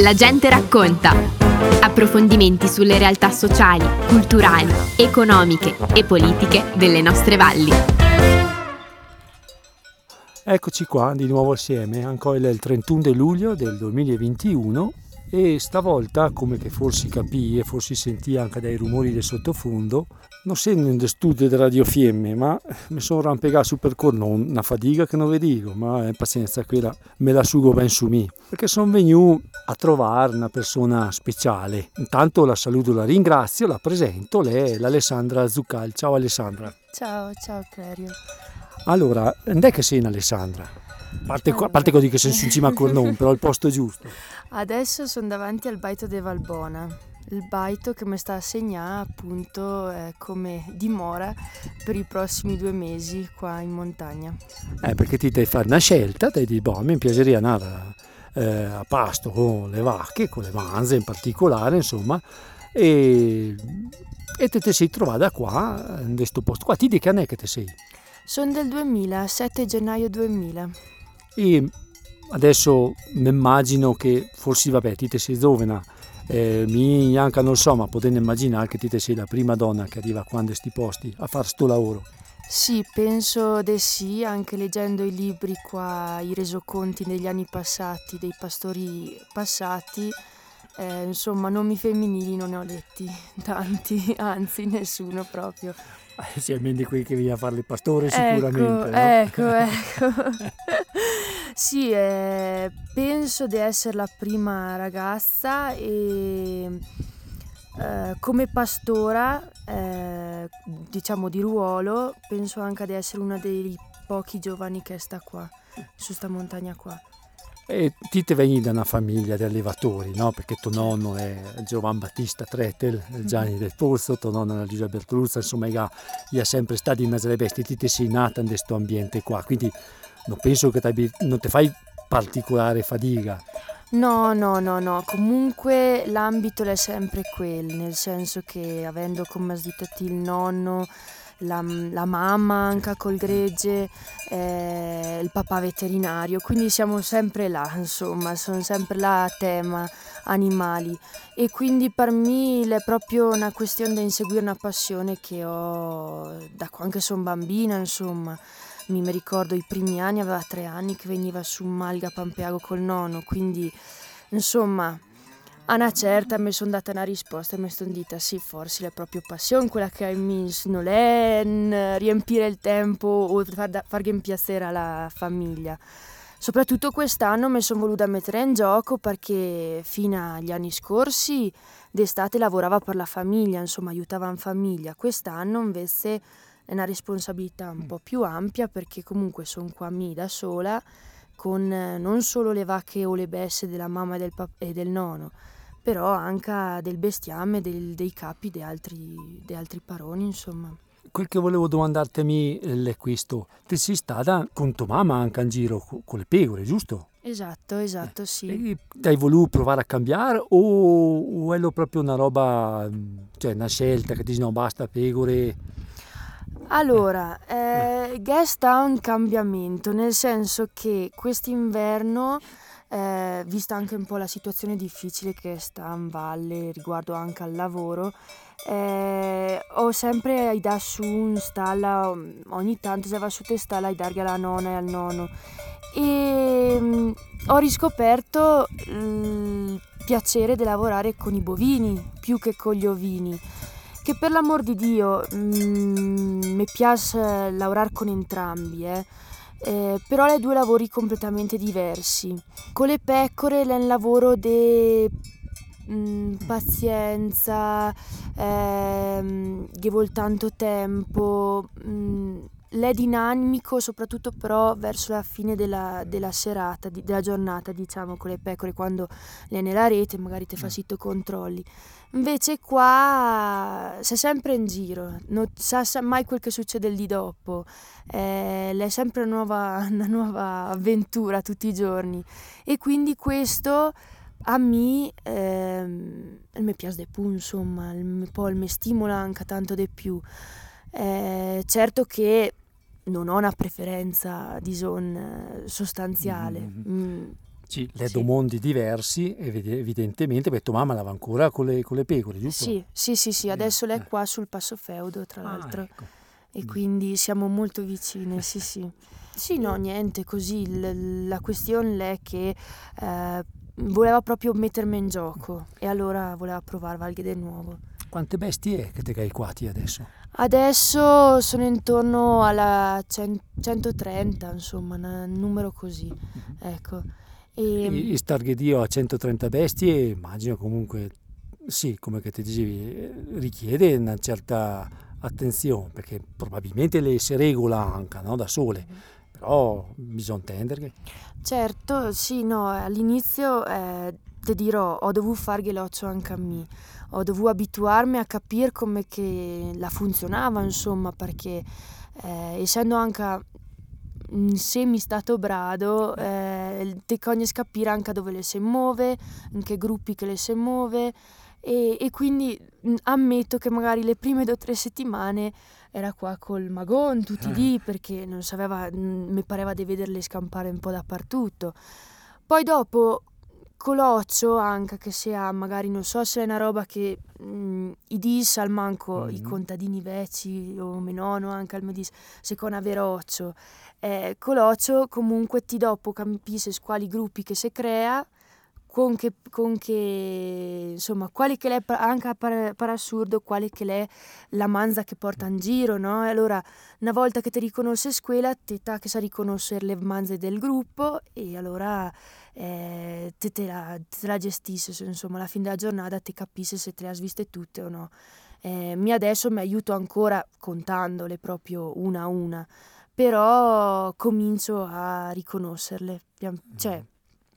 La gente racconta. Approfondimenti sulle realtà sociali, culturali, economiche e politiche delle nostre valli. Eccoci qua di nuovo assieme, ancora il 31 di luglio del 2021 e stavolta, come che forse capì e forse sentì anche dai rumori del sottofondo, non sono in studio di Radio Fiemme, ma mi sono rampegato su percorso, una fatica che non vedivo, ma è pazienza, quella me la sugo ben su me, perché sono venuto a trovare una persona speciale. Intanto la saluto, la ringrazio, la presento, lei è l'Alessandra Zuccal. Ciao Alessandra. Ciao, ciao Clerio. Allora, non è che sei in Alessandra? Parte, a parte così che sei in cima a Cornon, però il posto giusto. Adesso sono davanti al baito de Valbona, il baito che mi sta a segnare appunto eh, come dimora per i prossimi due mesi qua in montagna. Eh, perché ti devi fare una scelta, ti dici, boh, mi piacerebbe andare eh, a pasto con le vacche, con le manze in particolare, insomma, e, e te, te sei trovata qua, in questo posto qua. Ti dici che è che te sei? Sono del 2000, 7 gennaio 2000. E adesso mi immagino che forse, vabbè, ti te sei giovane, eh, mi anche non so, ma potete immaginare che ti te sei la prima donna che arriva qua in questi posti a fare sto lavoro. Sì, penso di sì, anche leggendo i libri qua, i resoconti degli anni passati, dei pastori passati, eh, insomma, nomi femminili non ne ho letti tanti, anzi nessuno proprio. Eh, sì, almeno di quelli che viene a fare il pastore sicuramente. Ecco, no? ecco, ecco. Sì, eh, penso di essere la prima ragazza e eh, come pastora, eh, diciamo di ruolo, penso anche di essere una dei pochi giovani che sta qua, su sta montagna qua. E ti te veni da una famiglia di allevatori, no? Perché tuo nonno è Giovan Battista Tretel, Gianni del Pozzo, tuo nonno è Giuseppe Bertruzza, insomma, gli ha sempre stati in mezzo alle bestie, ti te sei nata in questo ambiente qua, quindi non penso che non ti fai particolare fatica. No, no, no, no, comunque l'ambito è sempre quel, nel senso che avendo come sditati il nonno, la, la, mamma anche col gregge, eh, il papà veterinario, quindi siamo sempre là, insomma, sono sempre là a tema animali. E quindi per me è proprio una questione di inseguire una passione che ho da quando sono bambina, insomma mi ricordo i primi anni, aveva tre anni che veniva su Malga Pampeago col nonno, quindi insomma a una certa mi sono data una risposta e mi sono detta sì, forse è proprio passione quella che hai messo, non è riempire il tempo o far, far piacere alla famiglia. Soprattutto quest'anno mi sono voluta mettere in gioco perché fino agli anni scorsi d'estate lavorava per la famiglia, insomma aiutava in famiglia. Quest'anno invece è una responsabilità un po' più ampia perché comunque sono qua mi da sola con eh, non solo le vacche o le besse della mamma e del, pap- e del nonno, però anche del bestiame, del, dei capi di altri, altri, paroni, insomma. Quel che volevo domandarti è questo, ti sei stata con tua mamma anche in giro con le pecore, giusto? Esatto, esatto, sì. E hai voluto provare a cambiare o, o è proprio una roba, cioè una scelta che dici no basta pecore? Allora, eh, Guest ha un cambiamento, nel senso che quest'inverno, eh, vista anche un po' la situazione difficile che sta in valle riguardo anche al lavoro, eh, ho sempre da su in stalla, ogni tanto se va su te stalla a dargli alla nonna e al nonno. E mh, ho riscoperto il piacere di lavorare con i bovini più che con gli ovini che per l'amor di Dio mm, mi piace lavorare con entrambi, eh. Eh, però le due lavori completamente diversi. Con le pecore è un lavoro di mm, pazienza, ehm, che vuole tanto tempo, mm, l'è dinamico soprattutto però verso la fine della, della serata, di, della giornata diciamo con le pecore quando le è nella rete magari ti fa sito controlli. Invece qua sei sempre in giro, non sa, sa mai quel che succede lì dopo, eh, è sempre una nuova, una nuova, avventura tutti i giorni. E quindi questo a me eh, mi piace di più, insomma, un po' mi stimola anche tanto di più. Eh, certo che non ho una preferenza di zone sostanziale. Mm-hmm. Mm Sì, le sì. mondi diversi, evidentemente, perché tua mamma lava ancora con le, con le pecore, giusto? Sì, sì, sì, sì. adesso lei è qua sul Passo Feudo, tra ah, l'altro. Ecco. E quindi siamo molto vicine, sì, sì. Sì, no, niente, così. L- la questione è che eh, voleva proprio mettermi in gioco e allora voleva provare Valghe del Nuovo. Quante bestie che te hai quati adesso? Adesso sono intorno alla 130, insomma, un numero così, ecco. E... I, Starghedio a 130 bestie, immagino comunque, sì, come che ti dicevi, richiede una certa attenzione, perché probabilmente le si regola anche no, da sole, però bisogna intendere. Certo, sì, no, all'inizio eh, ti dirò, ho dovuto fare l'occhio anche a me, ho dovuto abituarmi a capire come che la funzionava, insomma, perché eh, essendo anche semi stato brado, eh, ti cogni capire anche dove le si muove, in che gruppi che le si muove e, e quindi mh, ammetto che magari le prime due o tre settimane era qua col magon, tutti lì, eh. perché non sapeva, mi pareva di vederle scampare un po' dappertutto. Poi dopo coloccio anche che sia magari non so se è una roba che mh, i dis al manco mm-hmm. i contadini vecchi o menono anche al medis secondo averoccio eh, coloccio comunque ti dopo capisce quali gruppi che si crea con che, con che insomma, quale che è anche per, per assurdo, quale che è la manza che porta in giro, no? E allora, una volta che ti riconosce scuola, ti ta che sa riconoscere le manze del gruppo e allora eh, te, te, la, te la gestisce, insomma, alla fine della giornata ti capisce se te le hai viste tutte o no. Eh, mi adesso mi aiuto ancora contandole proprio una a una, però comincio a riconoscerle, cioè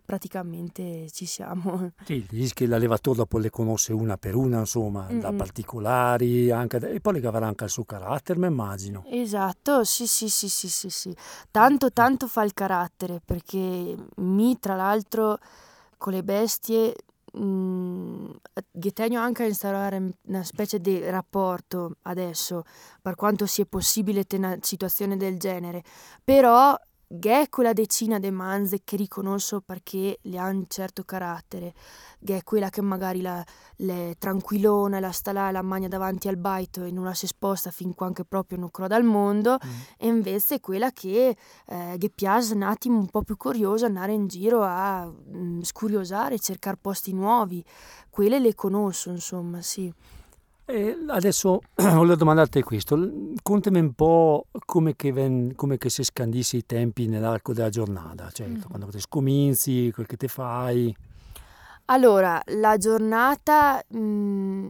praticamente ci siamo. Sì, che l'allevatore dopo le conosce una per una, insomma, mm-hmm. da particolari, anche, e poi le caverà anche il suo carattere, mi immagino. Esatto, sì, sì, sì, sì, sì, sì. Tanto, tanto fa il carattere, perché mi, tra l'altro, con le bestie, mh, tengo anche a instaurare una specie di rapporto adesso, per quanto sia possibile tenere una situazione del genere, però che è quella decina di manze che riconosco perché le hanno un certo carattere, che è quella che magari la, le tranquillona, la sta là, la magna davanti al baito e non la si sposta fin quando proprio non croda al mondo, mm. e invece quella che, eh, che piace un attimo un po' più curiosa andare in giro a mh, mm, scuriosare, cercare posti nuovi, quelle le conosco insomma, sì. E adesso volevo domandarti questo, contami un po' come che, ven, come che si scandisce i tempi nell'arco della giornata, cioè mm. quando ti scominzi, quel che ti fai. Allora, la giornata mh, mm,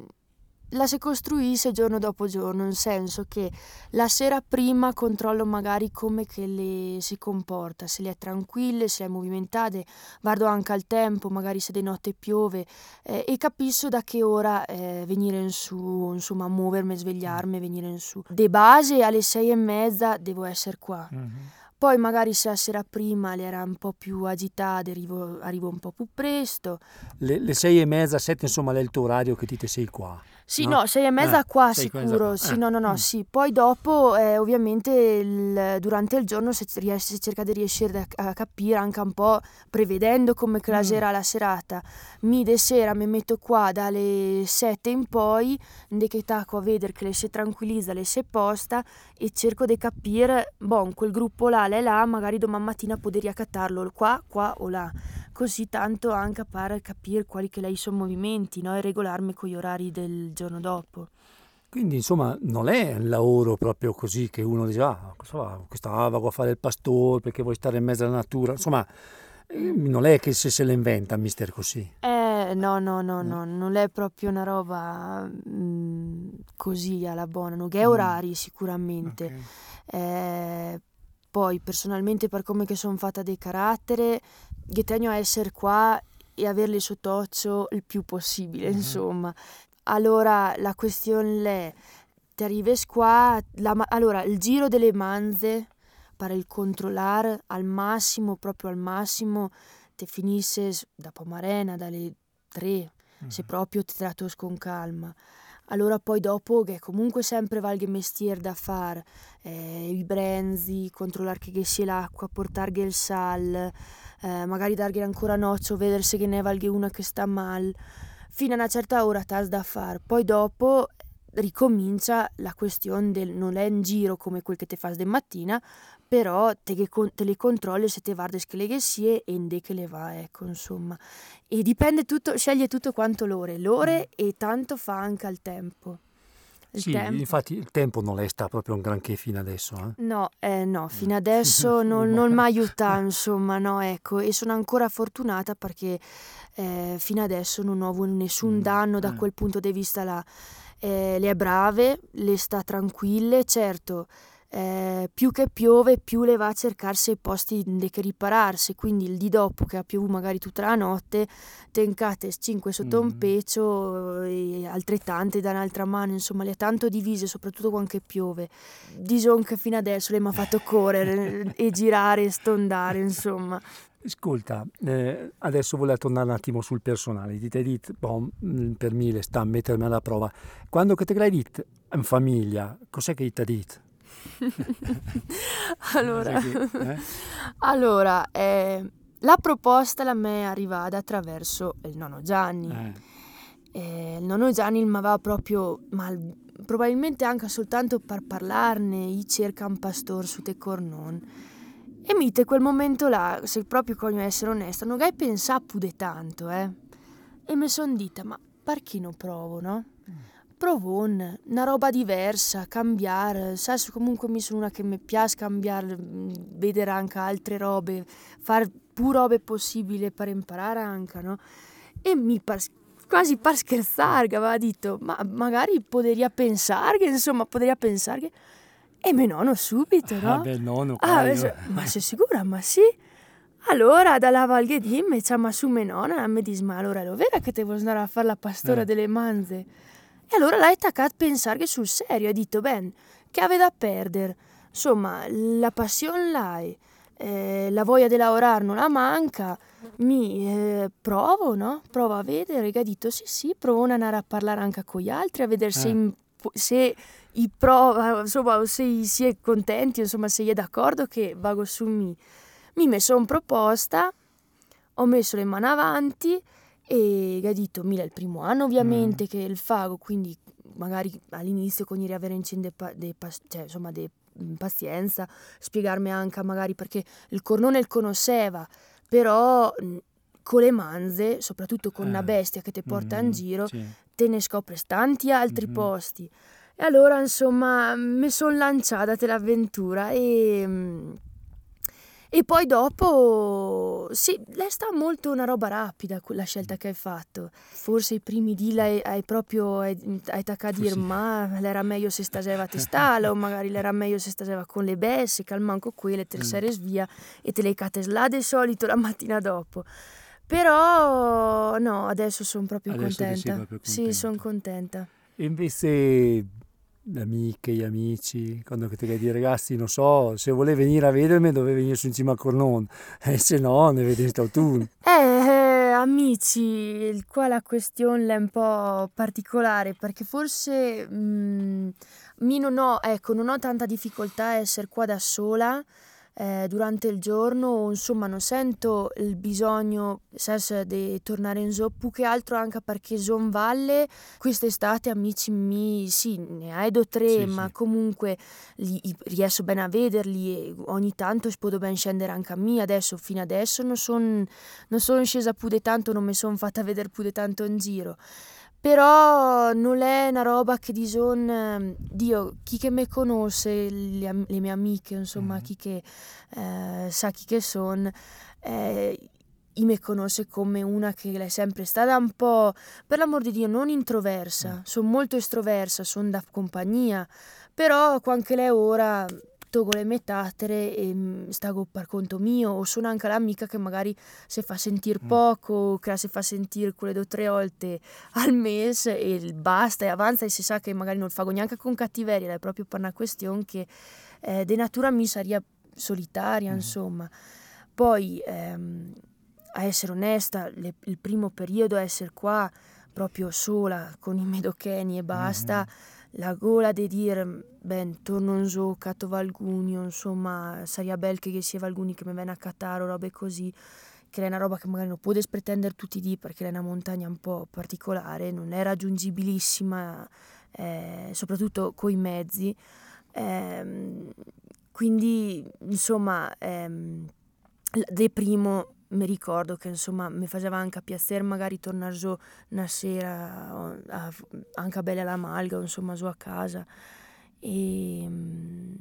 la si costruisce giorno dopo giorno, nel senso che la sera prima controllo magari come che le si comporta, se le è tranquille, se è movimentate, guardo anche al tempo, magari se di notte piove eh, e capisco da che ora eh, venire in su, insomma muovermi, svegliarmi, venire in su. De base alle sei e mezza devo essere qua. Mm-hmm. Poi magari se la sera prima le era un po' più agitate, arrivo, arrivo un po' più presto. Le, le sei e mezza, sette insomma è il tuo orario che ti sei qua? Sì, no, no sei e mezza eh, qua sicuro, qua. sì, eh. no, no, no, mm. sì. Poi dopo, eh, ovviamente, il, durante il giorno si, si, cerca di riuscire a, capire anche un po', prevedendo come che la sera mm. la serata. Mi de sera mi metto qua dalle sette in poi, de che tacco a vedere che le si tranquillizza, le si posta e cerco di capire, bon, quel gruppo là, lei là, magari domani mattina poter riaccattarlo qua, qua o là così tanto anche per capire quali che lei sono movimenti no? e regolarmi con gli orari del giorno dopo. Quindi insomma non è un lavoro proprio così che uno dice ah questa vado a fare il pastore perché vuoi stare in mezzo alla natura, insomma non è che se se la inventa mister così. Eh no no no no, non è proprio una roba mh, mm, così alla buona, non è mm. orari sicuramente. Okay. Eh, poi personalmente per come che sono fatta di carattere che tengo a essere qua e averli sott'occhio il più possibile, mm-hmm. insomma. Allora la questione è, ti arrivi qua, la, allora il giro delle manze per il controllare al massimo, proprio al massimo, ti finisce da pomarena, dalle tre, mm-hmm. se proprio ti tratto con calma. Allora poi dopo che comunque sempre valga mestiere da fare, eh, i brenzi, controllare che sia l'acqua, portare il sal, eh, magari dargli ancora noccio, vedere se ne valga una che sta male, fino a una certa ora tas da fare, poi dopo ricomincia la questione del non è in giro come quel che te fai de mattina, però te, te le controlli se te guardi che le sie e inde che le va, ecco, insomma. E dipende tutto, sceglie tutto quanto l'ore, l'ore mm. e tanto fa anche al tempo. Il sì, tempo. infatti il tempo non è stato proprio un granché fino adesso. Eh? No, eh, no, fino adesso non, non mi aiuta, insomma, no, ecco, e sono ancora fortunata perché eh, fino adesso non ho avuto nessun mm, danno da eh. quel punto di vista là eh, le è brave, le sta tranquille, certo, eh, più che piove più le va a cercarsi i posti in che ripararsi, quindi il di dopo che ha piovuto magari tutta la notte, tencate 5 sotto mm. un peccio e altrettante da un'altra mano, insomma le ha tanto divise, soprattutto quando piove. Dison che fino adesso le mi ha fatto correre e girare e stondare, insomma. Ascolta, eh, adesso volevo tornare un attimo sul personale. Hai detto, bon, mm, per me le sta a mettermi alla prova. Quando che te l'hai detto in famiglia, cos'è che ti detto? allora, che, eh? allora eh, la proposta la me è arrivata attraverso il nonno Gianni. Eh. Eh, il nonno Gianni mi aveva proprio, ma probabilmente anche soltanto per parlarne, i cerca un pastore su te cornon e mite quel momento là, se proprio voglio essere onesta, non hai pensato pude tanto, eh. E mi son dita, ma perché non provo, no? Provo una roba diversa, cambiare. Sai, comunque mi sono una che mi piace cambiare, mm, vedere anche altre robe, fare più robe possibili per imparare anche, no? E mi par, quasi per scherzare, aveva detto, ma magari poteria pensare, insomma, poteria pensare che e mio nonno subito, no? Ah, bel nonno, ah, ma sei sicura? Ma sì. Allora, dalla Val Ghedim, mi chiama su mia nonna mi dice, ma allora lo vero che te vuoi andare a fare la pastora eh. delle manze? E allora l'hai attaccato a pensare sul serio, ha detto, ben, che aveva da perdere? Insomma, la passione l'hai, eh, la voglia di lavorare non la manca, mi eh, provo, no? Provo a vedere, e ha detto, sì, sì, provo a andare a parlare anche con gli altri, a vedere eh. se, se i pro, insomma, se si è contenti, insomma, se è d'accordo che vado su mi. Mi messo in proposta, ho messo le mani avanti e ha detto, mila il primo anno ovviamente mm. che il fago, quindi magari all'inizio con i riaverenci de, de, cioè, insomma, de mm, pazienza, spiegarmi anche magari perché il cornone il conosceva, però mm, con le manze, soprattutto con eh. una bestia che ti porta mm, in giro, sì. te ne scopri tanti altri mm-hmm. posti. E allora, insomma, mi sono lanciata l'avventura e... E poi dopo, sì, lei sta molto una roba rapida la scelta che hai fatto. Forse i primi di hai, hai proprio hai, hai taccato a dire ma l'era meglio se staseva a testala o magari l'era meglio se staseva con le besse, calmanco quelle, te le mm. series via e te le cate slade solito la mattina dopo. Però no, adesso sono proprio adesso contenta. Proprio sì, sono contenta. E invece amiche, gli amici, quando ti dire ragazzi, non so, se vuole venire a vedermi dove venire su in cima a Cornon, e se no ne vedi tu. Eh, eh, amici, qua la questione è un po' particolare perché forse mh, mm, mi non ho, ecco, non ho tanta difficoltà a essere qua da sola eh, durante il giorno, insomma non sento il bisogno di tornare in zoo, più che altro anche perché Zon Valle quest'estate amici mi, sì, ne hai tre, sì, ma sì. comunque li, riesco bene a vederli e ogni tanto posso ben scendere anche a me, adesso fino adesso non sono non son scesa più di tanto, non mi sono fatta vedere più di tanto in giro. Però non è una roba che di son, ehm, Dio, chi che mi conosce, le, le, mie amiche, insomma, mm. chi che eh, sa chi che sono, eh, mi conosce come una che è sempre stata un po', per l'amor di Dio, non introversa, mm. sono molto estroversa, sono da compagnia, però anche lei ora togo le metattere e mm, stago per conto mio o sono anche l'amica che magari si fa sentire mm. poco, che si fa sentire quelle due o tre volte al mese e basta e avanza e si sa che magari non lo fago neanche con cattiveria, è proprio per una questione che eh, di natura mi sarebbe solitaria, mm. insomma. Poi, ehm, a essere onesta, le, il primo periodo a essere qua proprio sola con i medocheni e basta, mm-hmm. La gola di dire, ben, torno in giù, catto valgunio, insomma, sarebbe bel che sia valguni che mi venga a cattare o robe così, che è una roba che magari non puoi pretendere tutti i dì perché è una montagna un po' particolare, non è raggiungibilissima, eh, soprattutto coi mezzi. Eh, quindi, insomma, ehm, de primo mi ricordo che insomma mi faceva anche piacere magari tornare giù una sera a, anche a bella la malga insomma giù a casa e ehm,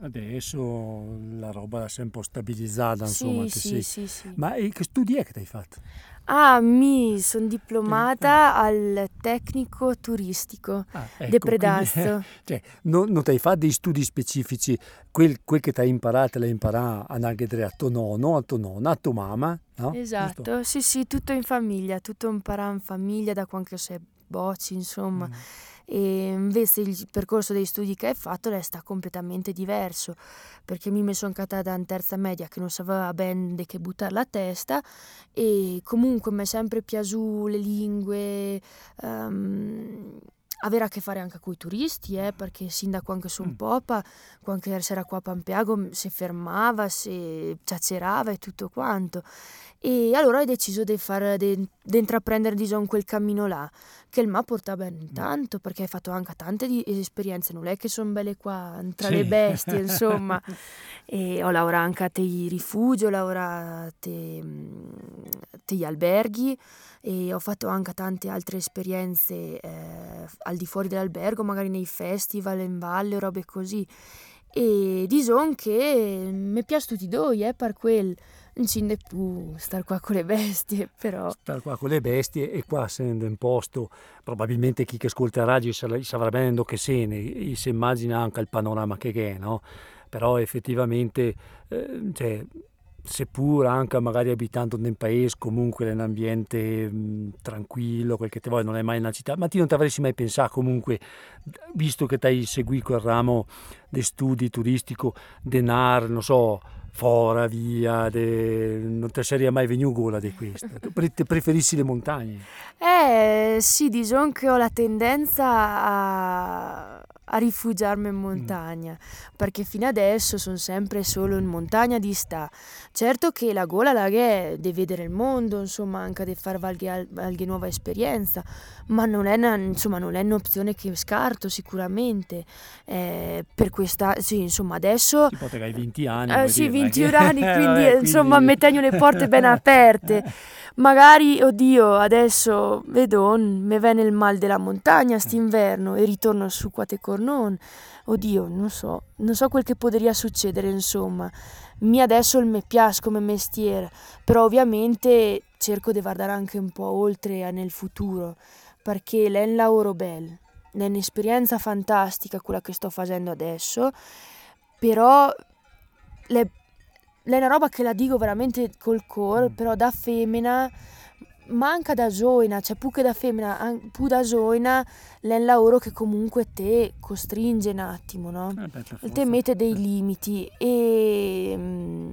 adesso la roba si è un po' stabilizzata insomma sì, sì, sì, sì, ma che studi è che hai fatto? Ah, mi sono diplomata al tecnico turistico ah, ecco, de Predazzo. Quindi, cioè, non, non ti hai fatto dei studi specifici, quel, quel che ti hai imparato l'hai imparato anche a tuo nonno, a tuo nonna, a tua mamma, no? Esatto, Giusto? sì sì, tutto in famiglia, tutto imparato in famiglia da quando sei bocci, insomma. Mm e invece il percorso dei studi che hai fatto resta completamente diverso perché mi sono cattata in terza media che non sapeva ben di che buttare la testa e comunque mi è sempre piaciuto le lingue um, avere a che fare anche con i turisti, eh, perché sin da quando sono mm. popa, quando era qua a Pampiago, si fermava, si ciacerava e tutto quanto. E allora ho deciso di, far, di, di intraprendere diciamo, quel cammino là, che il MA porta ben mm. tanto, perché hai fatto anche tante di, esperienze, non è che sono belle qua tra sì. le bestie, insomma. e ho lavorato anche a te rifugio, ho lavorato a te, te alberghi e ho fatto anche tante altre esperienze eh, al di fuori dell'albergo, magari nei festival, in valle, robe così. E diciamo che mi piace tutti i due, eh, per quel non ci ne più star qua con le bestie, però. Star qua con le bestie e qua essendo in posto, probabilmente chi che ascolta la radio saprà bene che se ne, si immagina anche il panorama che è, no? Però effettivamente, eh, cioè, seppur anche magari abitando nel paese, comunque in un ambiente mh, tranquillo, quel che ti vuoi, non è mai una città, ma ti non ti avresti mai pensato comunque, visto che ti hai seguito il ramo di studi turistico, denaro, non so, fora, via, de... non ti sarebbe mai venuto gola di questo. Tu preferissi le montagne? Eh sì, diciamo che ho la tendenza a, a rifugiarmi in mm. montagna, mm. perché fino adesso sono sempre solo in montagna di sta. Certo che la gola la è di vedere il mondo, insomma, anche di fare qualche, qualche nuova esperienza, ma non è, una, insomma, non è un'opzione che scarto sicuramente. Eh, per questa, sì, insomma, adesso... Tipo te hai 20 anni. Eh, sì, 21 anni, quindi, Vabbè, quindi... insomma, mi tengo le porte ben aperte. Magari, oddio, adesso vedo, mi viene il mal della montagna st'inverno e ritorno su Quate Cornon. Oddio, non so, non so quel che potrebbe succedere, insomma. Mi adesso il me piace come mestiere, però ovviamente cerco di guardare anche un po' oltre nel futuro, perché è un lavoro bello, è un'esperienza fantastica quella che sto facendo adesso, però è una roba che la dico veramente col cuore, mm. però da femmina manca da zoina, cioè più che da femmina, più da zoina, è un lavoro che comunque te costringe un attimo, no? Eh te mette dei limiti e, mm,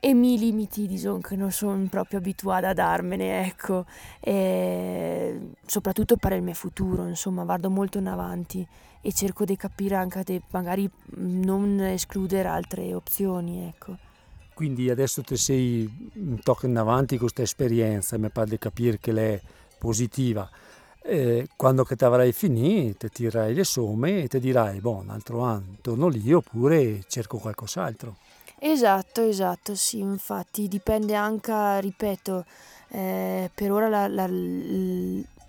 e mi limiti, diciamo, che non sono proprio abituata a darmene, ecco, e soprattutto per il mio futuro, insomma, vado molto in avanti e cerco di capire anche di magari non escludere altre opzioni, ecco. Quindi adesso ti sei un tocco in avanti con questa esperienza, mi pare di capire che è positiva. E quando che ti avrai finito, ti tirerai le somme e ti dirai, boh, un altro anno torno lì oppure cerco qualcos'altro. Esatto, esatto, sì, infatti dipende anche, ripeto, eh, per ora la, la,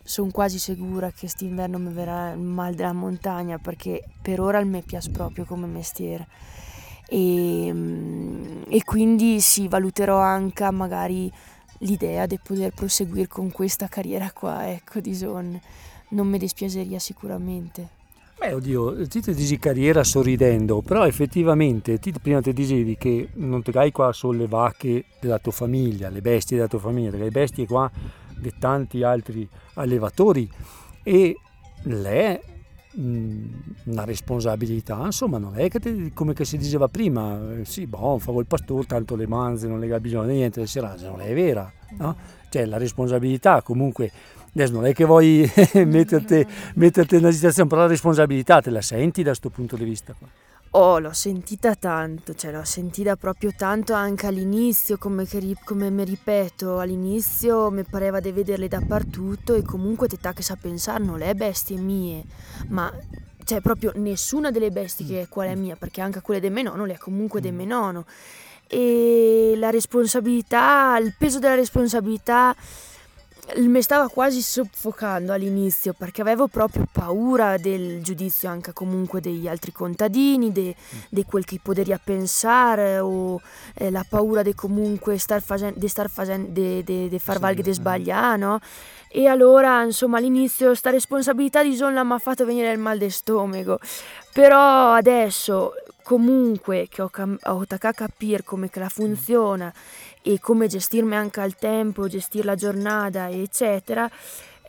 sono quasi sicura che quest'inverno mi verrà il mal della montagna perché per ora il me piace proprio come mestiere e, mm, e quindi sì, valuterò anche magari l'idea di poter proseguire con questa carriera qua, ecco, di Son. Non mi dispiaceria sicuramente. Beh, oddio, ti ti dici carriera sorridendo, però effettivamente ti, prima ti dicevi che non ti hai qua solo le vacche della tua famiglia, le bestie della tua famiglia, le bestie qua di tanti altri allevatori e lei una responsabilità, insomma non è che te, come che si diceva prima, eh, sì, boh, fa il pastore, tanto le manze non le ha bisogno di niente, le serate, non è vera, no? Cioè la responsabilità comunque, adesso non è che vuoi metterti, metterti in una situazione, però la responsabilità te la senti da questo punto di vista qua. Oh, l'ho sentita tanto, cioè l'ho sentita proprio tanto anche all'inizio, come, che, come mi ripeto, all'inizio mi pareva di vederle dappertutto e comunque te che sa pensare, non le bestie mie, ma cioè proprio nessuna delle bestie che è qual è mia, perché anche quelle del mio nonno le ha comunque del mio nonno. E la responsabilità, il peso della responsabilità mi stava quasi soffocando all'inizio perché avevo proprio paura del giudizio anche comunque degli altri contadini, di mm. quel che poteria pensare o eh, la paura di comunque star facendo, di star facendo, di far sì, di sbagliare, no? E allora, insomma, all'inizio sta responsabilità di Zolla mi ha fatto venire il mal di stomaco. Però adesso, comunque, che ho, cam- ho a capire come che la funziona e come gestirmi anche al tempo, gestire la giornata, eccetera.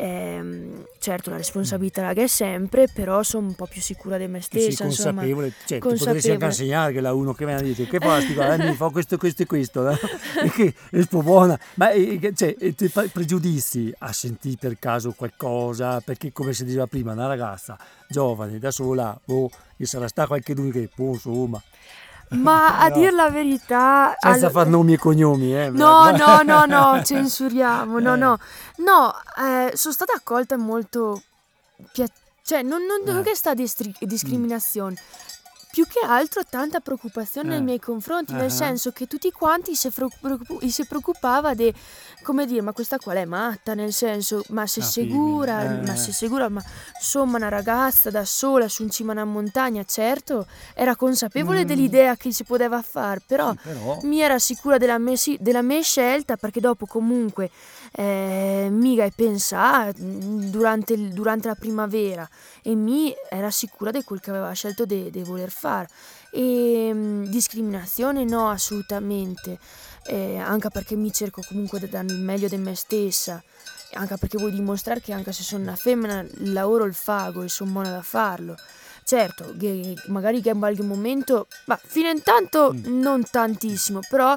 Ehm, certo la responsabilità la è sempre, però sono un po' più sicura di me stessa. Sì, consapevole, insomma, cioè, consapevole. potresti anche insegnare che la uno che viene a dire che fai, guarda, mi fa questo, questo e questo, eh? e che è un po' buona, ma cioè, ti pregiudizi a sentire per caso qualcosa, perché come si diceva prima, una ragazza giovane, da sola, boh, gli sarà sta qualche dubbio che, boh, insomma, ma a no. dir la verità... Senza all... far nomi e cognomi, eh? No, no, no, no, censuriamo, no, eh. no. No, eh, sono stata accolta molto... Pia... Cioè, non, non, non eh. che sta distri... discriminazione. Mm più che altro tanta preoccupazione eh. nei miei confronti, uh-huh. nel senso che tutti quanti si, preoccup- si preoccupava di, come dire, ma questa qua è matta, nel senso, ma sei sicura, eh. ma sei sicura, ma insomma una ragazza da sola su in cima a una montagna, certo, era consapevole mm. dell'idea che si poteva fare, però, sì, però, mi era sicura della mia, della mia scelta perché dopo comunque eh, mica hai pensato durante, durante, la primavera e mi era sicura di quel che aveva scelto di voler fare. E mh, discriminazione no, assolutamente, eh, anche perché mi cerco comunque di dare il meglio di me stessa, anche perché vuoi dimostrare che anche se sono una femmina lavoro il fago e sono buona da farlo. Certo, che magari che in qualche momento, ma fino intanto mm. non tantissimo, però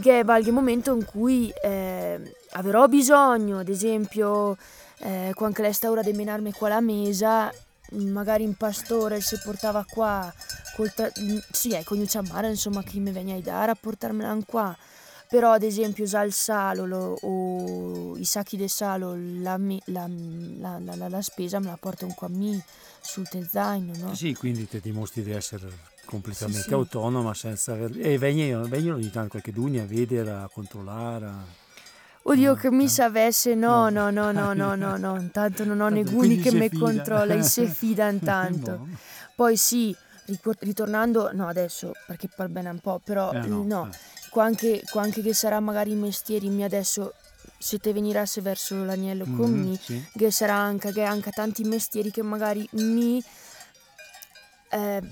che è qualche momento in cui eh, avrò bisogno, ad esempio, eh, quando resta ora di menarmi qua la mesa, magari in pastore si portava qua, col tra- sì, ecco, mare, insomma, chi mi veniva a dare a portarmela qua. Però ad esempio usare il salo lo, o i sacchi di salo, la, la, la, la, spesa me la porto un qua a me sul te zaino, no? Sì, quindi ti dimostri di essere completamente sì, sì. autonoma senza aver... E vengono, vengono ogni tanto qualche dunia a vedere, a controllare. A... Oddio, che mi sapesse, no, no, no, no, no, no, no, intanto non ho neguni che mi controlla, e si fidano tanto. Poi sì, ritornando, no adesso, perché parla bene un po', però eh no, no. Eh. Qua, anche, qua anche che sarà magari i mestieri mi adesso se te venirasse verso l'agnello mm-hmm, con me, sì. che sarà anche, che anche tanti mestieri che magari mi... Eh,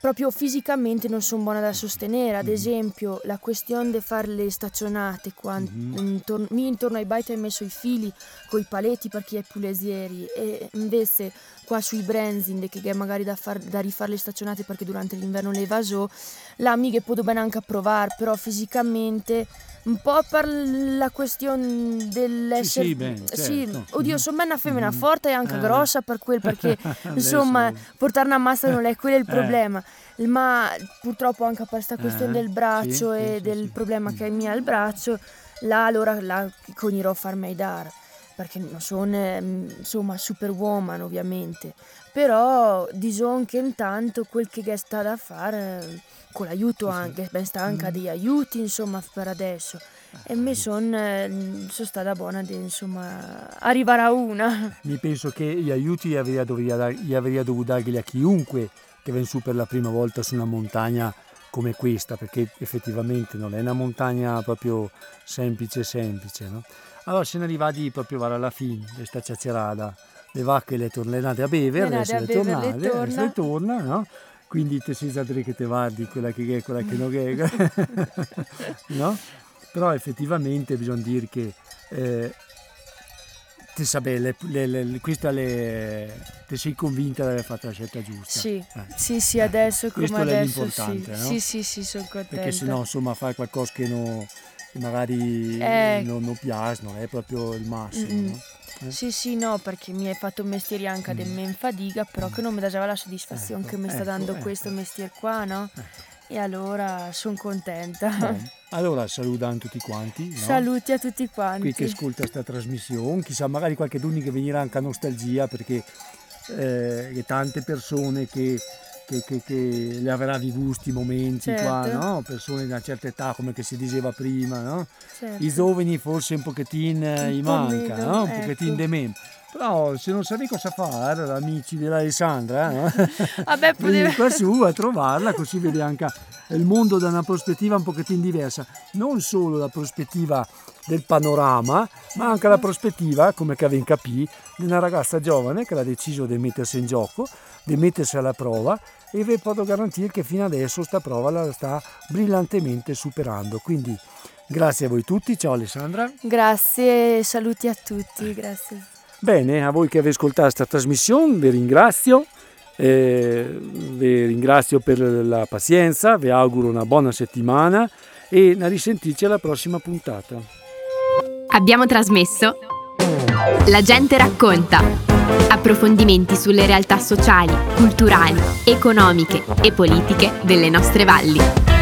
proprio fisicamente non sono buona da sostenere. Ad mm-hmm. esempio, la questione di fare le staccionate, quando mm-hmm. intorno, mi intorno ai baiti hai messo i fili con i paletti per chi è più lesieri e invece qua sui Brenzin che magari da, far, da rifare le staccionate perché durante l'inverno le mi che posso bene anche provare, però fisicamente un po' per la questione dell'essere... Sì, sì, ben, certo. sì oddio, sono una femmina mm. forte e anche eh. grossa per quel, perché insomma portare una massa non è quello il eh. problema. Eh. Ma purtroppo anche per questa questione eh. del braccio sì, e del problema che mi ha il braccio, là allora la conirò a farmi dare perché non sono ehm, insomma superwoman ovviamente, però diciamo che intanto quel che sta da fare con l'aiuto anche, ben sta anche mm. degli aiuti insomma per adesso e mi sono eh, son stata buona di insomma arrivare a una. Mi penso che gli aiuti gli avrei, dovuto darli a chiunque che viene su per la prima volta su una montagna come questa, perché effettivamente non è una montagna proprio semplice semplice, no? Allora se ne arrivati proprio alla fine di questa chiacchierata, le vacche le tornate a bere, adesso le tornate, adesso le torna, no? Quindi te si sa che te guardi quella che è, quella che non è, no? Però effettivamente bisogna dire che eh, te sa bene, questa le ti sei convinta di aver fatto la scelta giusta. Sì, eh. sì, sì, adesso come Questo adesso è l'importante, sì. no? Sì, sì, sì, sono contenta. Perché se no, insomma, fai qualcosa che, no, che magari Eh. non, non piace, non è proprio il massimo, Mm-mm. no? Eh? Sì, sì, no, perché mi hai fatto un mestiere anche Mm. del men fadiga, però che non mi dava la soddisfazione Ecco, che mi sta ecco, dando ecco. questo mestiere qua, no? E allora sono contenta. Bene. Allora salutano tutti quanti, no? Saluti a tutti quanti. qui che ascolta questa trasmissione, chissà magari qualche d'uni che venirà anche a nostalgia perché eh, tante persone che, che, che, che le avrà vivuti momenti qua, Certo. no? persone di una certa età come che si diceva prima, no? Certo. i giovani forse un pochettino Un gli manca, meno, no? un ecco. pochettino di meno. Però se non sapevi cosa fare, amici dell'Alessandra, no? Vabbè, poteva... qua su a trovarla così vedi anche il mondo da una prospettiva un pochettino diversa, non solo la prospettiva del panorama, ma anche la prospettiva, come che in capì, di una ragazza giovane che ha deciso di mettersi in gioco, di mettersi alla prova e vi posso garantire che fino adesso sta prova la sta brillantemente superando. Quindi grazie a voi tutti, ciao Alessandra. Grazie, saluti a tutti, grazie. Bene, a voi che avete ascoltato questa trasmissione vi ringrazio, eh, vi ringrazio per la pazienza, vi auguro una buona settimana e a risentirci alla prossima puntata. Abbiamo trasmesso La gente racconta. Approfondimenti sulle realtà sociali, culturali, economiche e politiche delle nostre valli.